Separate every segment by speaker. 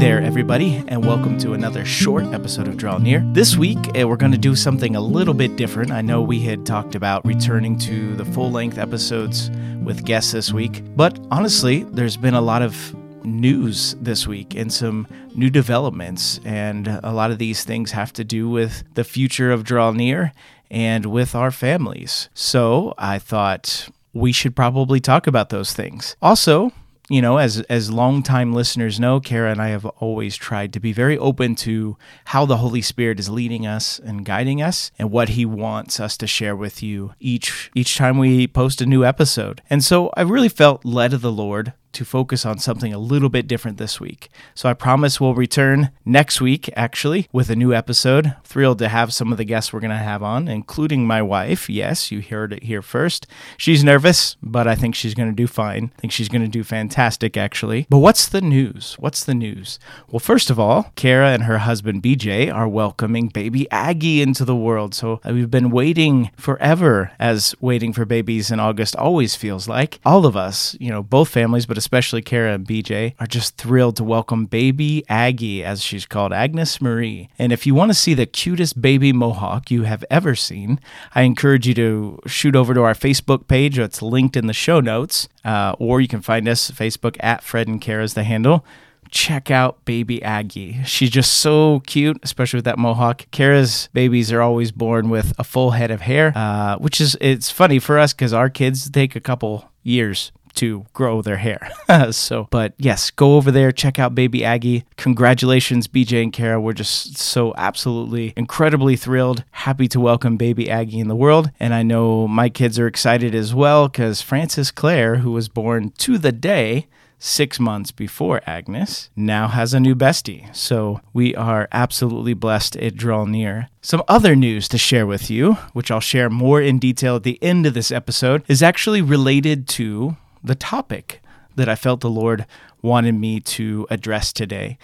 Speaker 1: there, everybody, and welcome to another short episode of Draw Near. This week, eh, we're going to do something a little bit different. I know we had talked about returning to the full length episodes with guests this week, but honestly, there's been a lot of news this week and some new developments, and a lot of these things have to do with the future of Draw Near and with our families. So I thought we should probably talk about those things. Also, you know, as as longtime listeners know, Kara and I have always tried to be very open to how the Holy Spirit is leading us and guiding us, and what He wants us to share with you each each time we post a new episode. And so I really felt led of the Lord to focus on something a little bit different this week. So I promise we'll return next week, actually, with a new episode. Thrilled to have some of the guests we're going to have on, including my wife. Yes, you heard it here first. She's nervous, but I think she's going to do fine. I think she's going to do fantastic, actually. But what's the news? What's the news? Well, first of all, Kara and her husband BJ are welcoming baby Aggie into the world. So we've been waiting forever, as waiting for babies in August always feels like. All of us, you know, both families, but especially Kara and BJ, are just thrilled to welcome baby Aggie, as she's called, Agnes Marie. And if you want to see the cutest baby mohawk you have ever seen, I encourage you to shoot over to our Facebook page. It's linked in the show notes, uh, or you can find us Facebook at Fred and Kara is the handle check out baby Aggie. She's just so cute, especially with that mohawk. Kara's babies are always born with a full head of hair, uh, which is it's funny for us because our kids take a couple years to grow their hair. so, but yes, go over there, check out Baby Aggie. Congratulations, BJ and Kara. We're just so absolutely incredibly thrilled, happy to welcome Baby Aggie in the world. And I know my kids are excited as well because Frances Claire, who was born to the day, six months before Agnes, now has a new bestie. So we are absolutely blessed it draw near. Some other news to share with you, which I'll share more in detail at the end of this episode, is actually related to the topic that I felt the Lord wanted me to address today.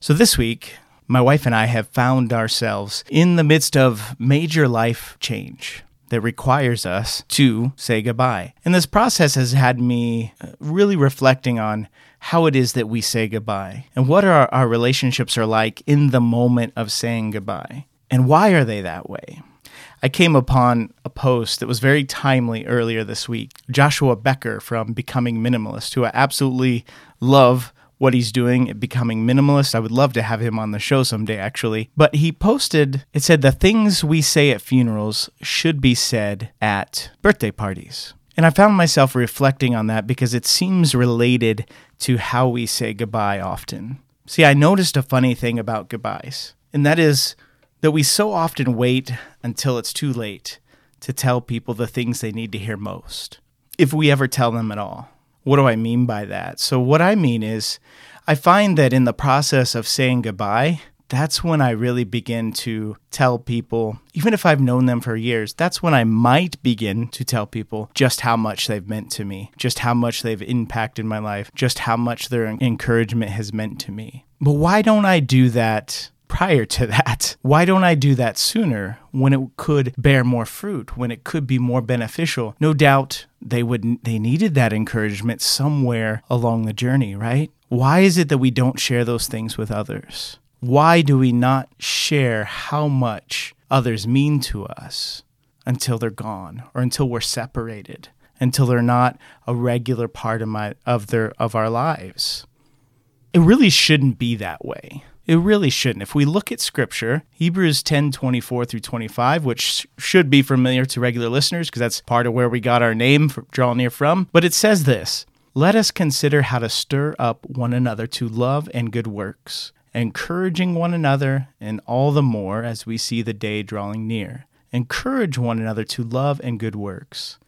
Speaker 1: So this week, my wife and I have found ourselves in the midst of major life change that requires us to say goodbye. And this process has had me uh, really reflecting on how it is that we say goodbye and what our, our relationships are like in the moment of saying goodbye and why are they that way. I came upon a post that was very timely earlier this week. Joshua Becker from Becoming Minimalist, who I absolutely love what he's doing at becoming minimalist. I would love to have him on the show someday, actually. But he posted, it said, the things we say at funerals should be said at birthday parties. And I found myself reflecting on that because it seems related to how we say goodbye often. See, I noticed a funny thing about goodbyes, and that is that we so often wait until it's too late to tell people the things they need to hear most, if we ever tell them at all. What do I mean by that? So, what I mean is, I find that in the process of saying goodbye, that's when I really begin to tell people, even if I've known them for years, that's when I might begin to tell people just how much they've meant to me, just how much they've impacted my life, just how much their encouragement has meant to me. But why don't I do that prior to that. Why don't I do that sooner when it could bear more fruit, when it could be more beneficial? No doubt they would they needed that encouragement somewhere along the journey, right? Why is it that we don't share those things with others? Why do we not share how much others mean to us until they're gone or until we're separated, until they're not a regular part of my of their of our lives? It really shouldn't be that way. It really shouldn't. If we look at scripture, Hebrews 10 24 through 25, which should be familiar to regular listeners because that's part of where we got our name for draw near from, but it says this Let us consider how to stir up one another to love and good works, encouraging one another, and all the more as we see the day drawing near. Encourage one another to love and good works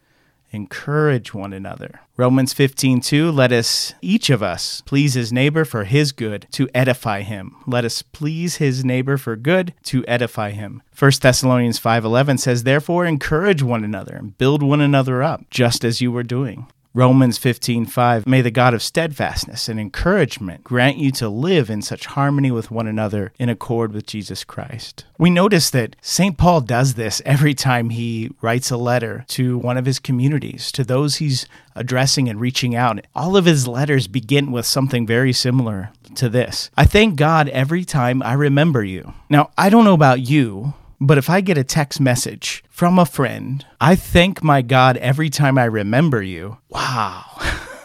Speaker 1: encourage one another. Romans 15:2 let us each of us please his neighbor for his good to edify him. Let us please his neighbor for good to edify him. 1 Thessalonians 5:11 says therefore encourage one another and build one another up just as you were doing. Romans 15:5 May the God of steadfastness and encouragement grant you to live in such harmony with one another in accord with Jesus Christ. We notice that St. Paul does this every time he writes a letter to one of his communities, to those he's addressing and reaching out. All of his letters begin with something very similar to this. I thank God every time I remember you. Now, I don't know about you, but if I get a text message from a friend, I thank my God every time I remember you. Wow.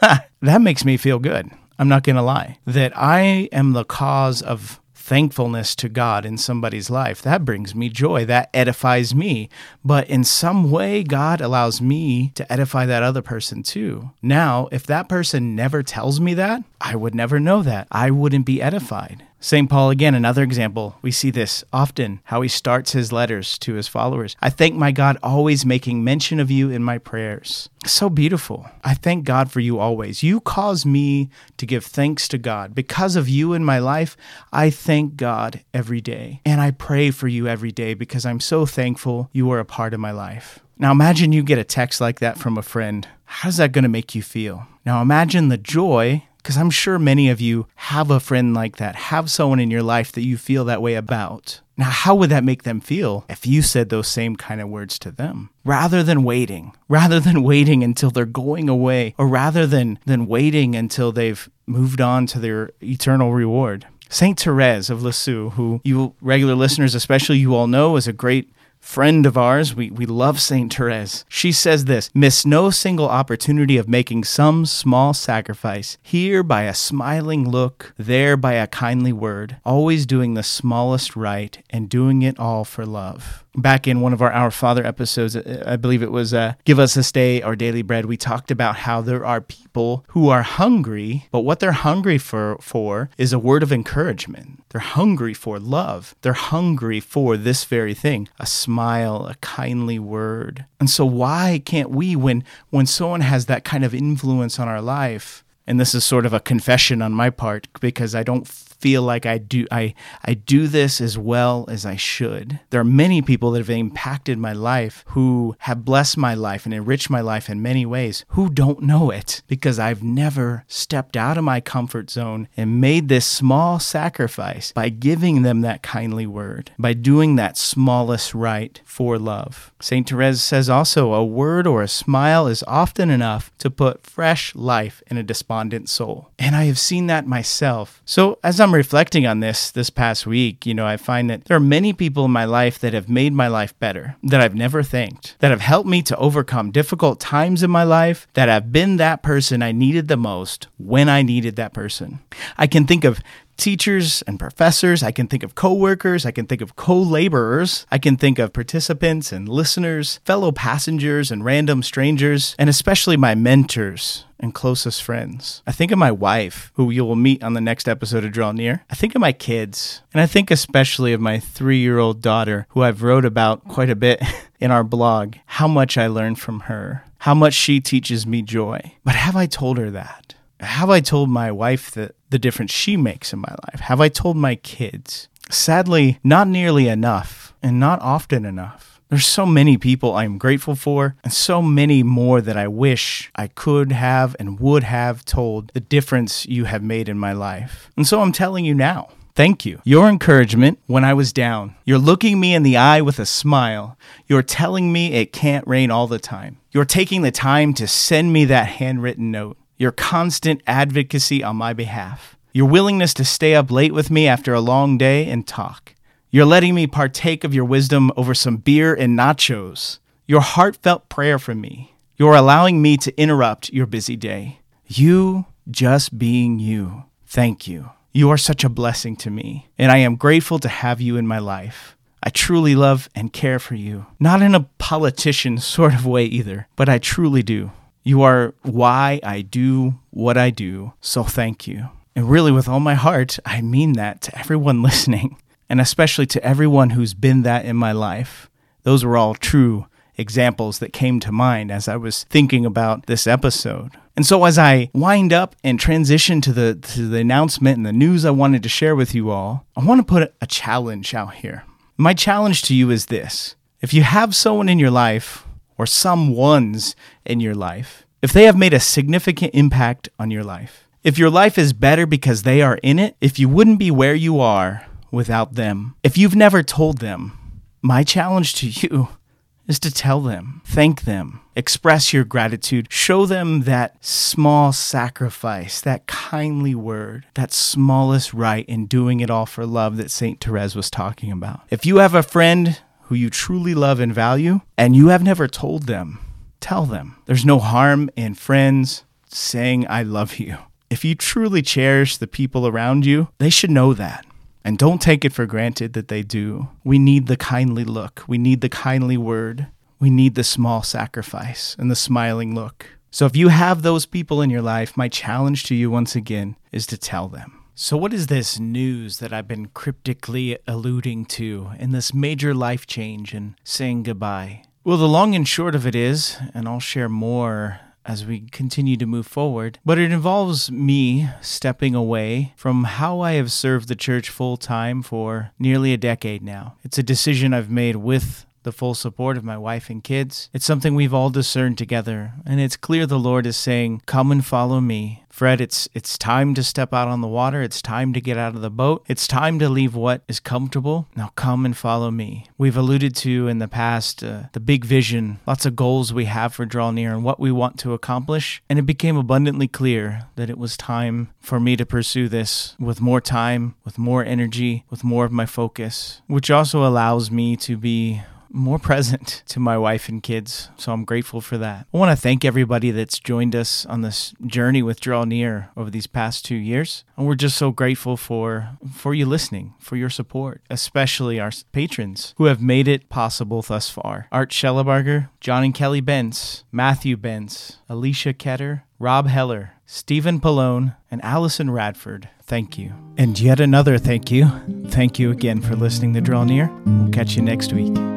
Speaker 1: that makes me feel good. I'm not going to lie. That I am the cause of thankfulness to God in somebody's life. That brings me joy. That edifies me. But in some way, God allows me to edify that other person too. Now, if that person never tells me that, I would never know that. I wouldn't be edified. St. Paul, again, another example. We see this often, how he starts his letters to his followers. I thank my God always making mention of you in my prayers. So beautiful. I thank God for you always. You cause me to give thanks to God. Because of you in my life, I thank God every day. And I pray for you every day because I'm so thankful you are a part of my life. Now imagine you get a text like that from a friend. How's that going to make you feel? Now imagine the joy because I'm sure many of you have a friend like that, have someone in your life that you feel that way about. Now, how would that make them feel if you said those same kind of words to them? Rather than waiting, rather than waiting until they're going away, or rather than, than waiting until they've moved on to their eternal reward. Saint Therese of Lisieux, who you regular listeners, especially you all know, is a great friend of ours, we, we love St. Therese. She says this Miss no single opportunity of making some small sacrifice, here by a smiling look, there by a kindly word, always doing the smallest right and doing it all for love back in one of our Our Father episodes, uh, I believe it was uh, Give Us This Day Our Daily Bread, we talked about how there are people who are hungry, but what they're hungry for, for is a word of encouragement. They're hungry for love. They're hungry for this very thing a smile, a kindly word. And so, why can't we, when, when someone has that kind of influence on our life, and this is sort of a confession on my part because I don't feel like I do I I do this as well as I should. There are many people that have impacted my life who have blessed my life and enriched my life in many ways who don't know it because I've never stepped out of my comfort zone and made this small sacrifice by giving them that kindly word, by doing that smallest right for love. St. Therese says also a word or a smile is often enough to put fresh life in a despondent soul. And I have seen that myself. So as I'm reflecting on this this past week, you know, I find that there are many people in my life that have made my life better, that I've never thanked, that have helped me to overcome difficult times in my life, that have been that person I needed the most when I needed that person. I can think of teachers and professors. I can think of coworkers. I can think of co laborers. I can think of participants and listeners, fellow passengers and random strangers, and especially my mentors and closest friends. I think of my wife, who you will meet on the next episode of Draw Near. I think of my kids, and I think especially of my three year old daughter, who I've wrote about quite a bit in our blog, how much I learned from her, how much she teaches me joy. But have I told her that? Have I told my wife that the difference she makes in my life? Have I told my kids? Sadly, not nearly enough and not often enough. There's so many people I'm grateful for, and so many more that I wish I could have and would have told the difference you have made in my life. And so I'm telling you now. Thank you. Your encouragement when I was down. You're looking me in the eye with a smile. You're telling me it can't rain all the time. You're taking the time to send me that handwritten note your constant advocacy on my behalf, your willingness to stay up late with me after a long day and talk. You're letting me partake of your wisdom over some beer and nachos. Your heartfelt prayer for me. You're allowing me to interrupt your busy day. You just being you. Thank you. You are such a blessing to me, and I am grateful to have you in my life. I truly love and care for you. Not in a politician sort of way either, but I truly do. You are why I do what I do, so thank you. And really, with all my heart, I mean that to everyone listening, and especially to everyone who's been that in my life. Those were all true examples that came to mind as I was thinking about this episode. And so as I wind up and transition to the to the announcement and the news I wanted to share with you all, I want to put a challenge out here. My challenge to you is this. If you have someone in your life or some ones in your life if they have made a significant impact on your life. If your life is better because they are in it, if you wouldn't be where you are without them, if you've never told them, my challenge to you is to tell them, thank them, express your gratitude, show them that small sacrifice, that kindly word, that smallest right in doing it all for love that St. Therese was talking about. If you have a friend who you truly love and value, and you have never told them, tell them. There's no harm in friends saying, I love you. If you truly cherish the people around you, they should know that. And don't take it for granted that they do. We need the kindly look. We need the kindly word. We need the small sacrifice and the smiling look. So if you have those people in your life, my challenge to you once again is to tell them. So, what is this news that I've been cryptically alluding to in this major life change and saying goodbye? Well, the long and short of it is, and I'll share more as we continue to move forward, but it involves me stepping away from how I have served the church full time for nearly a decade now. It's a decision I've made with the full support of my wife and kids. It's something we've all discerned together, and it's clear the Lord is saying, "Come and follow me." Fred, it's it's time to step out on the water. It's time to get out of the boat. It's time to leave what is comfortable. Now come and follow me. We've alluded to in the past uh, the big vision, lots of goals we have for Draw Near and what we want to accomplish, and it became abundantly clear that it was time for me to pursue this with more time, with more energy, with more of my focus, which also allows me to be more present to my wife and kids. So I'm grateful for that. I want to thank everybody that's joined us on this journey with Draw Near over these past two years. And we're just so grateful for for you listening, for your support, especially our patrons who have made it possible thus far. Art Schellebarger, John and Kelly Benz, Matthew Benz, Alicia Ketter, Rob Heller, Stephen Pallone, and Allison Radford. Thank you. And yet another thank you. Thank you again for listening to Draw Near. We'll catch you next week.